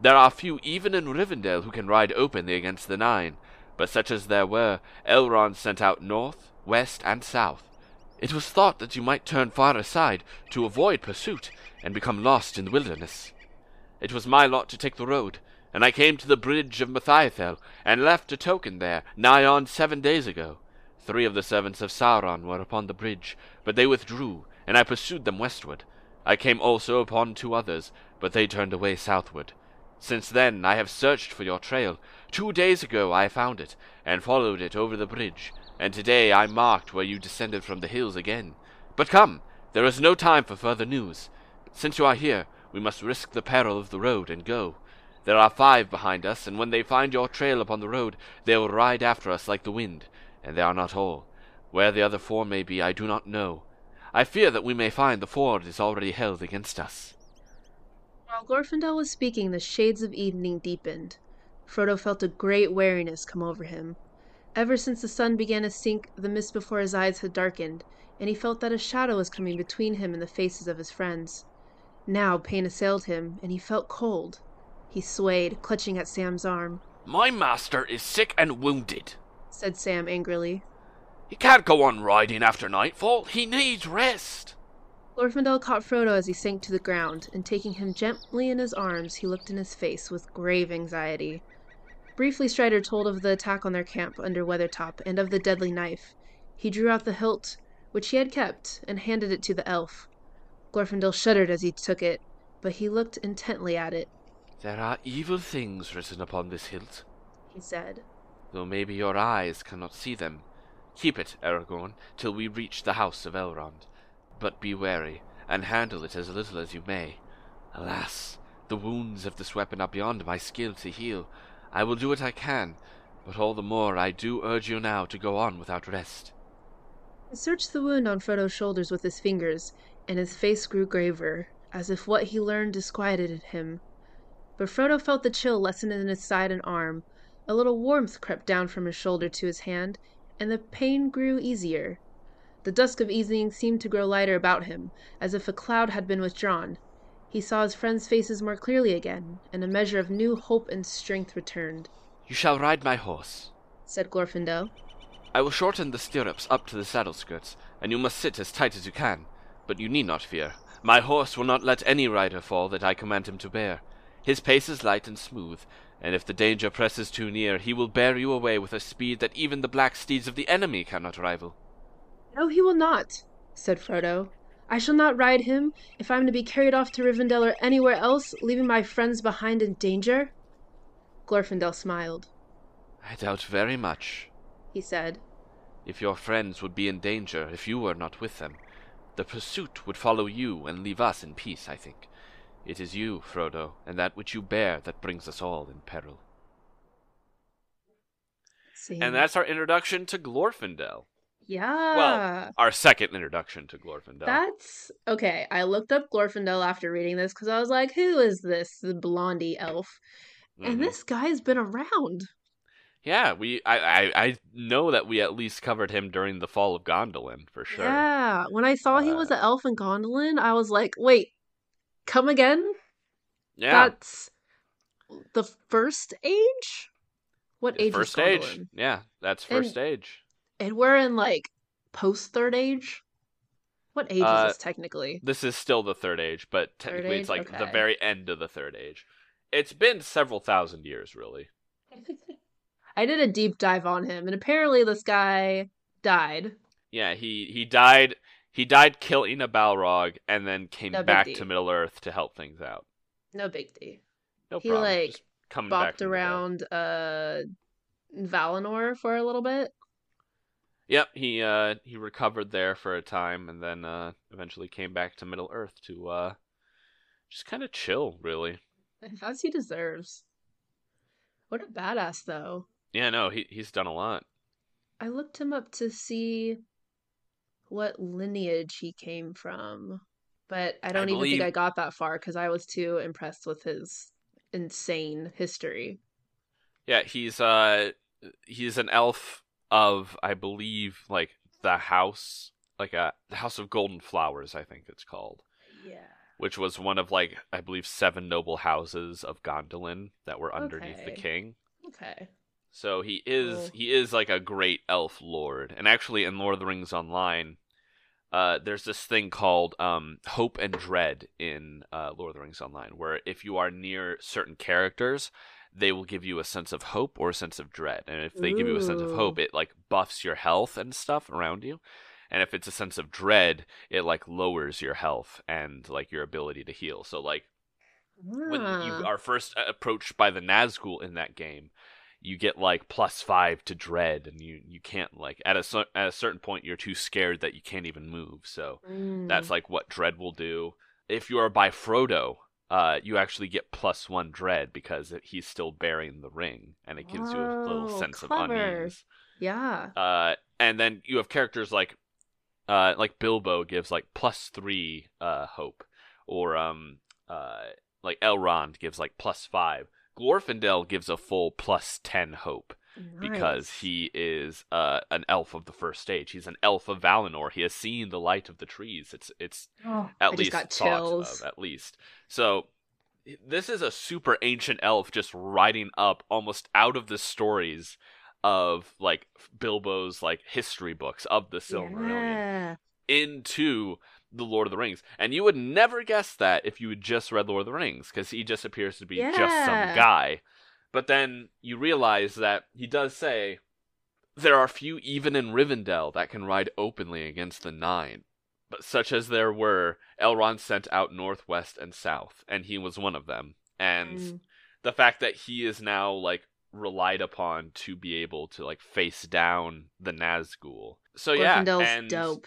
There are few even in Rivendell who can ride openly against the Nine, but such as there were, Elrond sent out north, west, and south. It was thought that you might turn far aside to avoid pursuit, and become lost in the wilderness. It was my lot to take the road, and I came to the bridge of Mitheithel, and left a token there, nigh on seven days ago. Three of the servants of Sauron were upon the bridge, but they withdrew, and I pursued them westward. I came also upon two others, but they turned away southward. Since then I have searched for your trail. Two days ago I found it, and followed it over the bridge, and today I marked where you descended from the hills again. But come, there is no time for further news. Since you are here, we must risk the peril of the road and go. There are five behind us, and when they find your trail upon the road, they will ride after us like the wind. And they are not all. Where the other four may be, I do not know. I fear that we may find the ford is already held against us. While Glorfindel was speaking, the shades of evening deepened. Frodo felt a great weariness come over him. Ever since the sun began to sink, the mist before his eyes had darkened, and he felt that a shadow was coming between him and the faces of his friends. Now pain assailed him, and he felt cold. He swayed, clutching at Sam's arm. My master is sick and wounded, said Sam angrily. He can't go on riding after nightfall. He needs rest. Glorfindel caught Frodo as he sank to the ground, and taking him gently in his arms, he looked in his face with grave anxiety. Briefly Strider told of the attack on their camp under Weathertop, and of the deadly knife. He drew out the hilt, which he had kept, and handed it to the elf. Glorfindel shuddered as he took it, but he looked intently at it. There are evil things written upon this hilt, he said, though maybe your eyes cannot see them. Keep it, Aragorn, till we reach the house of Elrond. But be wary, and handle it as little as you may. Alas, the wounds of this weapon are beyond my skill to heal. I will do what I can, but all the more I do urge you now to go on without rest. He searched the wound on Frodo's shoulders with his fingers, and his face grew graver, as if what he learned disquieted him. But Frodo felt the chill lessen in his side and arm. A little warmth crept down from his shoulder to his hand, and the pain grew easier. The dusk of evening seemed to grow lighter about him, as if a cloud had been withdrawn. He saw his friends' faces more clearly again, and a measure of new hope and strength returned. You shall ride my horse, said Glorfindel. I will shorten the stirrups up to the saddle skirts, and you must sit as tight as you can. But you need not fear. My horse will not let any rider fall that I command him to bear. His pace is light and smooth, and if the danger presses too near, he will bear you away with a speed that even the black steeds of the enemy cannot rival. No, he will not, said Frodo. I shall not ride him if I am to be carried off to Rivendell or anywhere else, leaving my friends behind in danger. Glorfindel smiled. I doubt very much, he said, if your friends would be in danger if you were not with them. The pursuit would follow you and leave us in peace, I think. It is you, Frodo, and that which you bear that brings us all in peril. See. And that's our introduction to Glorfindel. Yeah. Well, our second introduction to Glorfindel. That's okay. I looked up Glorfindel after reading this because I was like, who is this the blondie elf? Mm-hmm. And this guy's been around. Yeah, we I, I, I know that we at least covered him during the fall of Gondolin for sure. Yeah, when I saw uh, he was an elf in Gondolin, I was like, wait, come again? Yeah, that's the first age. What age? First age. Yeah, that's first and, age and we're in like post third age. What age Uh, is this technically? This is still the third age, but technically it's age? like the very end of the third age. It's been several thousand years, really. [LAUGHS] I did a deep dive on him, and apparently this guy died. Yeah, he he died. He died killing a Balrog, and then came No back to Middle Earth to help things out. No big deal. No He, problem. like, Just coming Bopped around uh Valinor for a little bit. Yep, he uh he recovered there for a time, and then uh eventually came back to Middle Earth to uh just kind of chill, really. [LAUGHS] As he deserves. What a badass though. Yeah, no, he he's done a lot. I looked him up to see what lineage he came from, but I don't even believe- think I got that far because I was too impressed with his insane history. Yeah, he's uh he's an elf of I believe like the house like uh the House of Golden Flowers, I think it's called, Yeah. which was one of like I believe seven noble houses of Gondolin that were underneath the king. Okay. So he is Cool. he is like a great elf lord. And actually in Lord of the Rings Online, uh, there's this thing called um, hope and dread in uh, Lord of the Rings Online, where if you are near certain characters, they will give you a sense of hope or a sense of dread. And if they give you a sense of hope, it like buffs your health and stuff around you. And if it's a sense of dread, it like lowers your health and like your ability to heal. So like when you are first uh, approached by the Nazgul in that game, you get like plus five to dread, and you you can't like at a at a certain point you're too scared that you can't even move. So that's Mm. like what dread will do. If you are by Frodo, uh, you actually get plus one dread because he's still bearing the ring, and it gives you a little Oh, sense of clever. unease. yeah. Uh, and then you have characters like, uh, like Bilbo gives like plus three uh hope, or um, uh, like Elrond gives like plus five. Glorfindel gives a full plus ten hope because he is uh an elf of the first stage. He's an elf of Valinor. He has seen the light of the trees. It's it's Oh, at I least thought of at least. So this is a super ancient elf just riding up almost out of the stories of like Bilbo's like history books of the Silmarillion Yeah. into the Lord of the Rings. And you would never guess that if you had just read Lord of the Rings because he just appears to be just some guy. But then you realize that he does say there are few even in Rivendell that can ride openly against the Nine. But such as there were, Elrond sent out northwest and south, and he was one of them. And Mm. the fact that he is now like relied upon to be able to like face down the Nazgul. So yeah, and dope.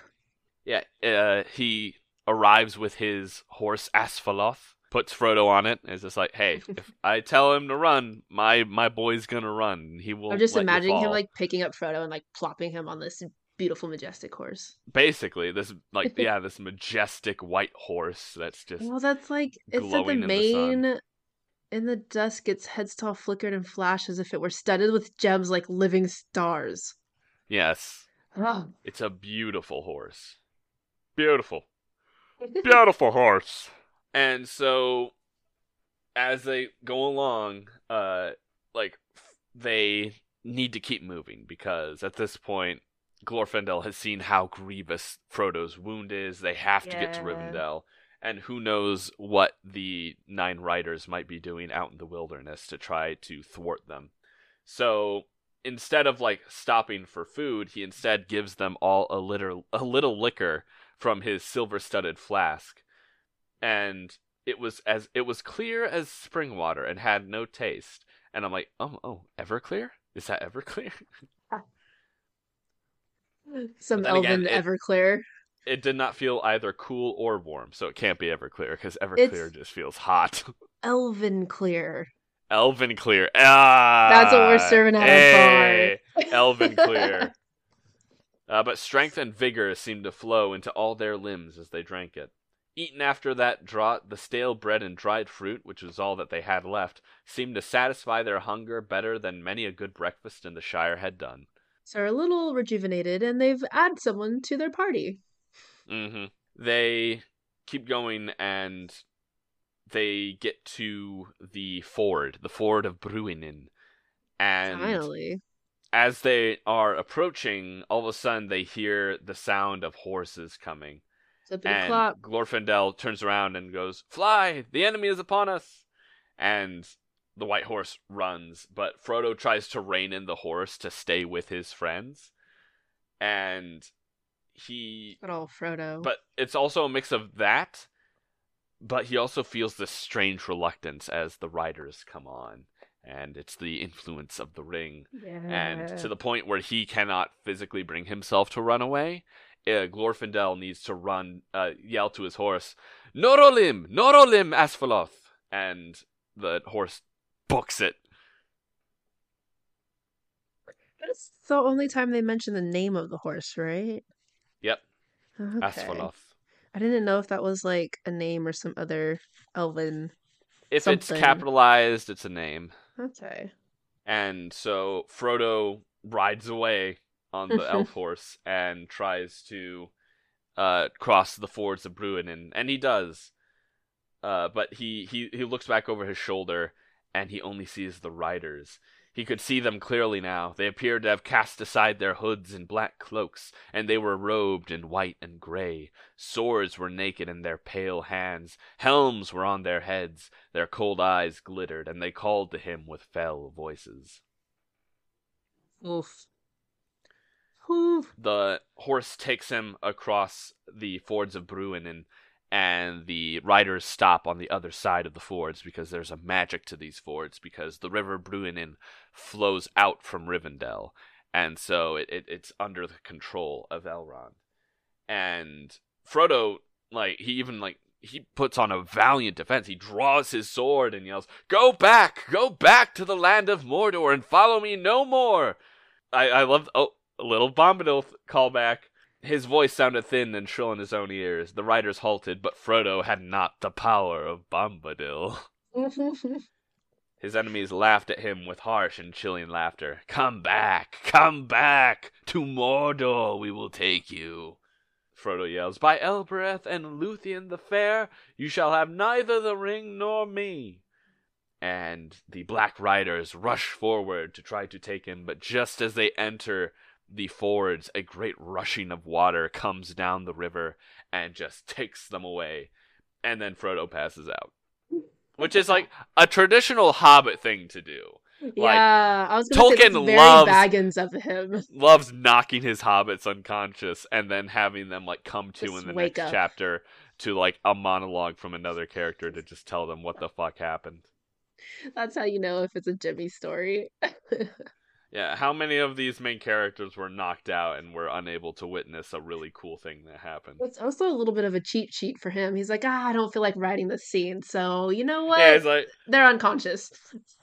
Yeah, uh, he arrives with his horse Asfaloth, puts Frodo on it, and is just like, "Hey, if [LAUGHS] I tell him to run, my my boy's gonna run. He will." I'm just imagining him like picking up Frodo and like plopping him on this beautiful, majestic horse. basically this like [LAUGHS] yeah this majestic white horse that's just Well, that's like it's said the glowing in the in the dusk. Its head stall flickered and flashed as if it were studded with gems like living stars. yes, Oh. it's a beautiful horse, beautiful. [LAUGHS] beautiful horse. And so, as they go along, uh, like they need to keep moving because at this point, Glorfindel has seen how grievous Frodo's wound is. They have to get to Yeah. Rivendell, and who knows what the Nine Riders might be doing out in the wilderness to try to thwart them. So instead of like stopping for food, he instead gives them all a little a little liquor from his silver-studded flask, and it was as it was clear as spring water and had no taste. And I'm like, oh, oh, Everclear? Is that Everclear? [LAUGHS] Some then again, elven it- Everclear. it did not feel either cool or warm, so it can't be Everclear because Everclear It's- just feels hot. [LAUGHS] Elven clear. Elven Clear. Ah, That's what we're serving at hey. Elven Clear. [LAUGHS] Uh, but strength and vigor seemed to flow into all their limbs as they drank it. Eaten after that draught, the stale bread and dried fruit, which was all that they had left, seemed to satisfy their hunger better than many a good breakfast in the Shire had done. So they're a little rejuvenated, and they've added someone to their party. hmm They keep going and they get to the ford, the ford of Bruinen. And Finally, as they are approaching, all of a sudden they hear the sound of horses coming. Zippity and clop. Glorfindel turns around and goes, "Fly! The enemy is upon us!" And the white horse runs, but Frodo tries to rein in the horse to stay with his friends, and he. Good old Frodo. But it's also a mix of that, but he also feels this strange reluctance as the riders come on, and it's the [LAUGHS] influence of the ring yeah. and to the point where he cannot physically bring himself to run away. Uh, Glorfindel needs to run, uh, yell to his horse, "Norolim, Norolim, Asfaloth," and the horse books it. That's the only time they mention the name of the horse, right? Yep, Okay. Asfaloth. I didn't know if that was like a name or some other elven. If it's capitalized, it's a name. Okay. And so Frodo rides away on the elf [LAUGHS] horse and tries to uh, cross the fords of Bruinen, and he does. Uh, but he, he, he looks back over his shoulder and he only sees the riders. He could see them clearly now. They appeared to have cast aside their hoods and black cloaks, and they were robed in white and gray. Swords were naked in their pale hands, helms were on their heads, their cold eyes glittered, and they called to him with fell voices. Oof. Oof. the horse takes him across the fords of Bruinen, and the riders stop on the other side of the fords because there's a magic to these fords because the river Bruinen flows out from Rivendell, and so it, it it's under the control of Elrond. And Frodo, like he even like he puts on a valiant defense. He draws his sword and yells, "Go back, go back to the land of Mordor and follow me no more." I I love oh a little Bombadil callback. His voice sounded thin and shrill in his own ears. The riders halted, but Frodo had not the power of Bombadil. [LAUGHS] His enemies laughed at him with harsh and chilling laughter. Come back, come back! To Mordor we will take you. Frodo yells, By Elbereth and Luthien the Fair, you shall have neither the ring nor me. And the Black Riders rush forward to try to take him, but just as they enter the fords, a great rushing of water comes down the river and just takes them away. And then Frodo passes out. Which is like a traditional Hobbit thing to do. yeah, I was gonna say Tolkien that's very loves- Baggins of him. [LAUGHS] Loves knocking his hobbits unconscious and then having them like come to Just in the next up. chapter to like a monologue from another character to just tell them what the fuck happened. That's how you know if it's a Jimmy story. [LAUGHS] Yeah, how many of these main characters were knocked out and were unable to witness a really cool thing that happened? It's also a little bit of a cheat sheet for him. He's like, ah, I don't feel like writing this scene, so you know what? Yeah, he's like They're unconscious.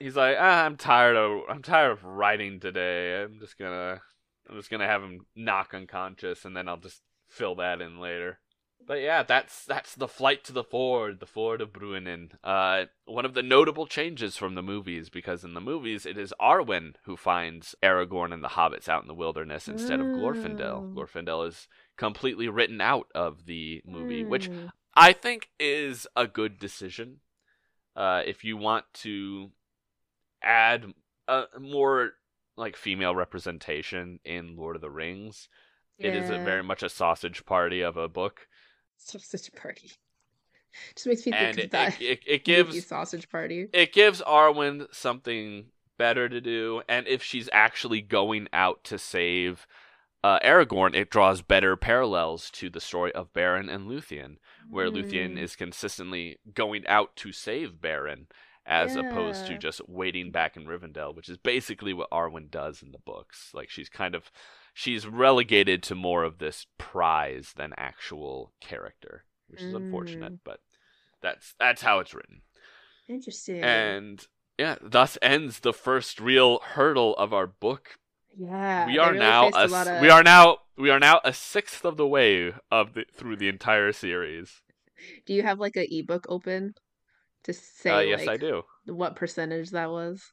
he's like, ah, I'm tired of I'm tired of writing today. I'm just gonna I'm just gonna have him knock unconscious and then I'll just fill that in later. But yeah, that's that's the flight to the ford, the ford of Bruinen. Uh, one of the notable changes from the movies, because in the movies it is Arwen who finds Aragorn and the hobbits out in the wilderness instead of Glorfindel. Glorfindel is completely written out of the movie, which Hmm. I think is a good decision. Uh, if you want to add a more like female representation in Lord of the Rings, it is a very much a sausage party of a book, sausage party. [LAUGHS] Just makes me and think it, of that it, it, it [LAUGHS] gives sausage party. it gives Arwen something better to do, and if she's actually going out to save uh, Aragorn, it draws better parallels to the story of Beren and Luthien, where Luthien Mm. is consistently going out to save Beren, as opposed to just waiting back in Rivendell, which is basically what Arwen does in the books. Like she's kind of she's relegated to more of this prize than actual character, which is unfortunate, Mm. but that's that's how it's written. Interesting. And yeah, thus ends the first real hurdle of our book. yeah, we are really now a, lot of- we are now we are now a sixth of the way of the through the entire series. Do you have like a ebook open to say uh, yes, I do. what percentage that was?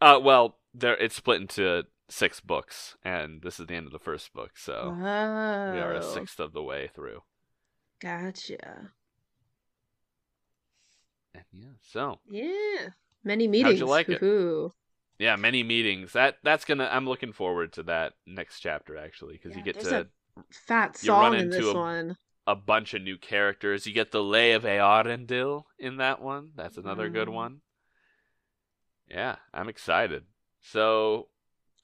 Uh, well, there it's split into six books, and this is the end of the first book, so oh, we are a sixth of the way through. Gotcha. And yeah, so Yeah. Many meetings. How'd you like it? Yeah, many meetings. That that's gonna. I'm looking forward to that next chapter actually, because Yeah, you get to a fat You run song in this a- one. a bunch of new characters. You get the Lay of Earendil in that one. That's another good Mm. one. Yeah, I'm excited. So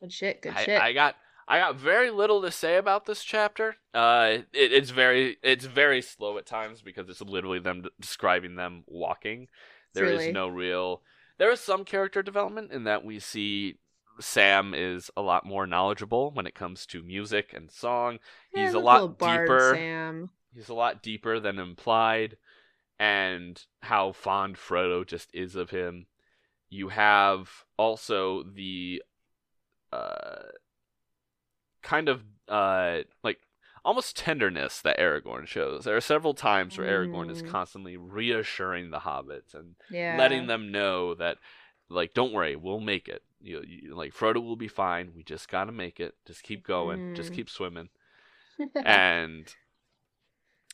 Good shit. Good I, shit. I got I got very little to say about this chapter. Uh, it, it's very it's very slow at times because it's literally them describing them walking. There is Really? no real. There is some character development in that we see Sam is a lot more knowledgeable when it comes to music and song. Yeah, He's a lot bard deeper. Sam. He's a lot deeper than implied, and how fond Frodo just is of him. You have also the uh, kind of uh, like almost tenderness that Aragorn shows. There are several times where Aragorn is Mm. constantly reassuring the hobbits and Yeah. letting them know that, like, don't worry, we'll make it. You, you like Frodo will be fine. We just gotta make it. Just keep going. Just Mm. keep swimming [LAUGHS] and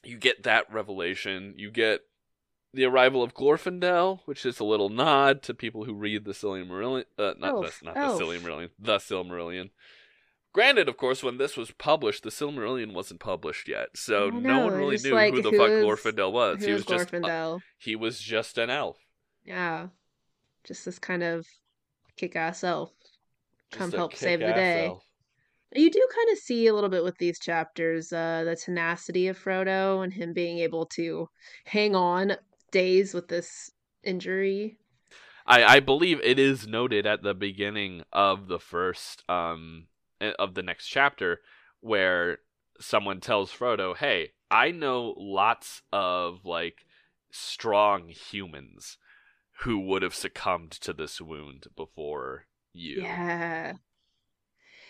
you get that revelation. You get the arrival of Glorfindel, which is a little nod to people who read the Silmarillion. Uh, not Elf, the, not elf. the Silmarillion, the Silmarillion. Granted, of course, when this was published, the Silmarillion wasn't published yet, so no one really knew like, who the fuck Glorfindel was. He was just uh, he was just an elf. yeah. Just this kind of kick ass elf. Come help save the day. elf. You do kind of see a little bit with these chapters, uh, the tenacity of Frodo and him being able to hang on days with this injury. I, I believe it is noted at the beginning of the first um eh, of the next chapter where someone tells Frodo, "Hey, I know lots of like strong humans who would have succumbed to this wound before you." Yeah.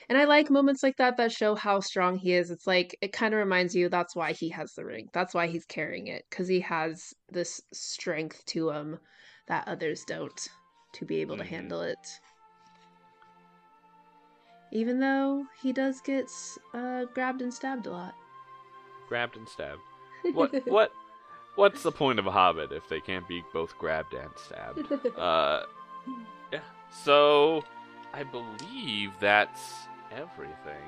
And I like moments like that that show how strong he is. It's like it kind of reminds you that's why he has the ring. That's why he's carrying it because he has this strength to him that others don't to be able to Mhm. handle it. Even though he does get uh, grabbed and stabbed a lot. Grabbed and stabbed. What [LAUGHS] what what's the point of a hobbit if they can't be both grabbed and stabbed? [LAUGHS] Uh, yeah. So, I believe that's everything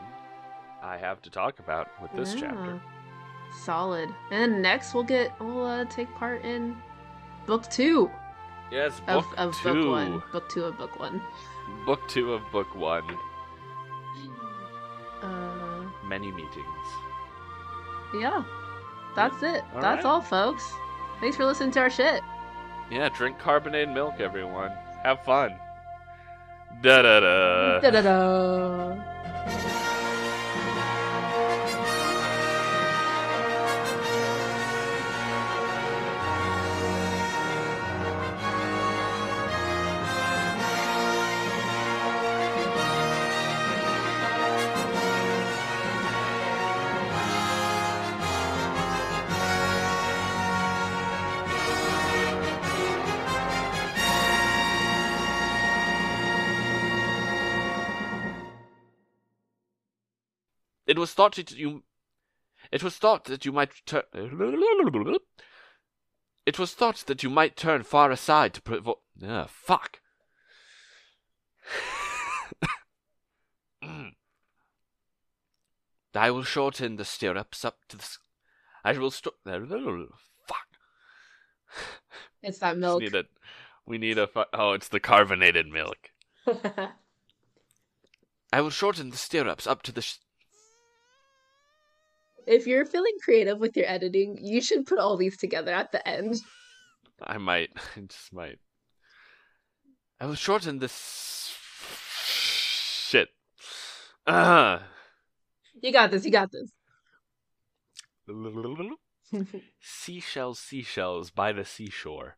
I have to talk about with this chapter. Solid. And next we'll get we'll uh, take part in book two Yes, of, book of two. book one. Book two of book one. Book two of book one. Uh, Many meetings. yeah. That's it. All That's right. all, folks. Thanks for listening to our shit. Yeah, drink carbonated milk, everyone. Have fun. Da da da. Da da da. It was thought that you. It was thought that you might turn. It was thought that you might turn far aside to provoke. Ah, fuck. [LAUGHS] I will shorten the stirrups up to the. I will st- Fuck. It's that milk. need a. We need a. Fu- oh, it's the carbonated milk. [LAUGHS] I will shorten the stirrups up to the. Sh- if you're feeling creative with your editing, you should put all these together at the end. I might. [LAUGHS] I just might. I will shorten this. Shit. Ah. [CLEARS THROAT] You got this. You got this. Seashells, seashells by the seashore.